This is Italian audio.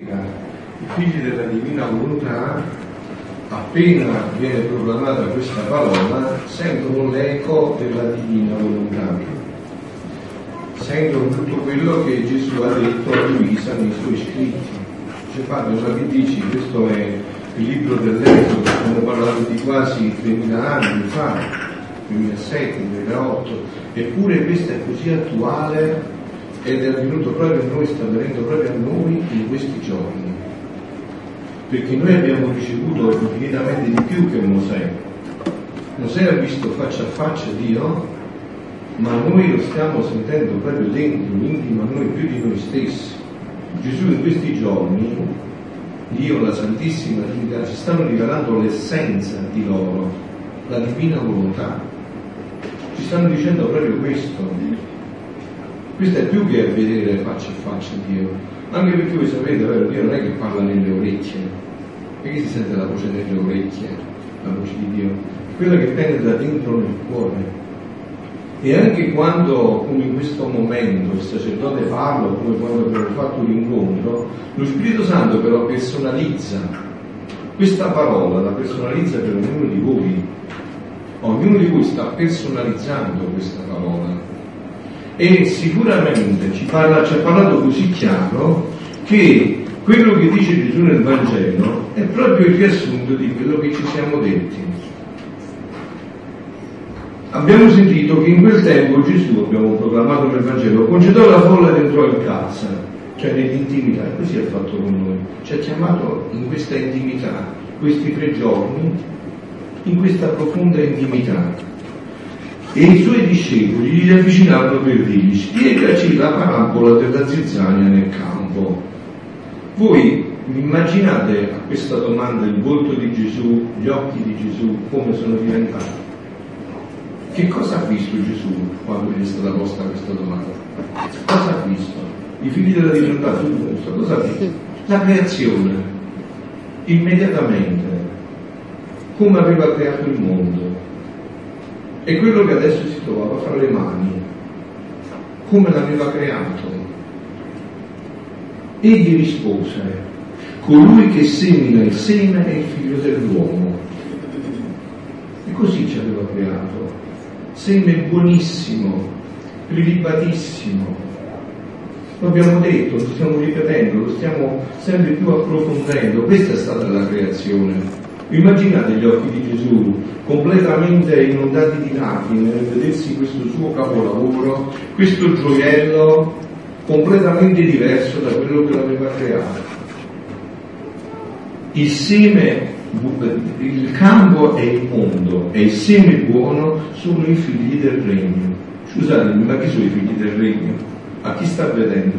I figli della divina volontà, appena viene proclamata questa parola, sentono l'eco della divina volontà, sentono tutto quello che Gesù ha detto a Luisa nei suoi scritti. Cioè, padre, ma che dici? Questo è il libro dell'Esodo, stiamo parlando di quasi 2000 anni fa, 2007, 2008, eppure questo è così attuale ed è avvenuto proprio a noi, sta avvenendo proprio a noi in questi giorni. Perché noi abbiamo ricevuto infinitamente di più che Mosè. Mosè ha visto faccia a faccia Dio, ma noi lo stiamo sentendo proprio dentro, intimo a noi più di noi stessi. Gesù in questi giorni, Dio, la Santissima Trinità, ci stanno rivelando l'essenza di loro, la divina volontà. Ci stanno dicendo proprio questo, questo è più che vedere faccia a faccia Dio, anche perché voi sapete, vero, Dio non è che parla nelle orecchie, perché si sente la voce nelle orecchie, la voce di Dio, quella che penetra dentro nel cuore. E anche quando, come in questo momento, il sacerdote parla, come quando abbiamo fatto l'incontro, lo Spirito Santo però personalizza questa parola, la personalizza per ognuno di voi. Ognuno di voi sta personalizzando questa parola e sicuramente ci, parla, ci ha parlato così chiaro che quello che dice Gesù nel Vangelo è proprio il riassunto di quello che ci siamo detti. Abbiamo sentito che in quel tempo Gesù, abbiamo proclamato nel Vangelo, concedò la folla ed entrò in casa, cioè nell'intimità, così ha fatto con noi. Ci ha chiamato in questa intimità, questi tre giorni, in questa profonda intimità e i suoi discepoli gli avvicinarono per dirgli spiegaci la parabola della zizzania nel campo. Voi immaginate a questa domanda il volto di Gesù, gli occhi di Gesù, come sono diventati? Che cosa ha visto Gesù quando gli è stata posta questa domanda? Cosa ha visto? I figli della divinità, cosa ha visto? La creazione, immediatamente, come aveva creato il mondo è quello che adesso si trovava fra le mani, come l'aveva creato. Egli rispose, colui che semina il seme è il figlio dell'uomo. E così ci aveva creato. Seme buonissimo, prelibatissimo. Lo abbiamo detto, lo stiamo ripetendo, lo stiamo sempre più approfondendo. Questa è stata la creazione. Immaginate gli occhi di Gesù completamente inondati di lacrime nel vedersi questo suo capolavoro, questo gioiello completamente diverso da quello che l'aveva creato. Il seme, il campo è il mondo e il seme buono sono i figli del regno. Scusatemi, ma chi sono i figli del regno? A chi sta vedendo?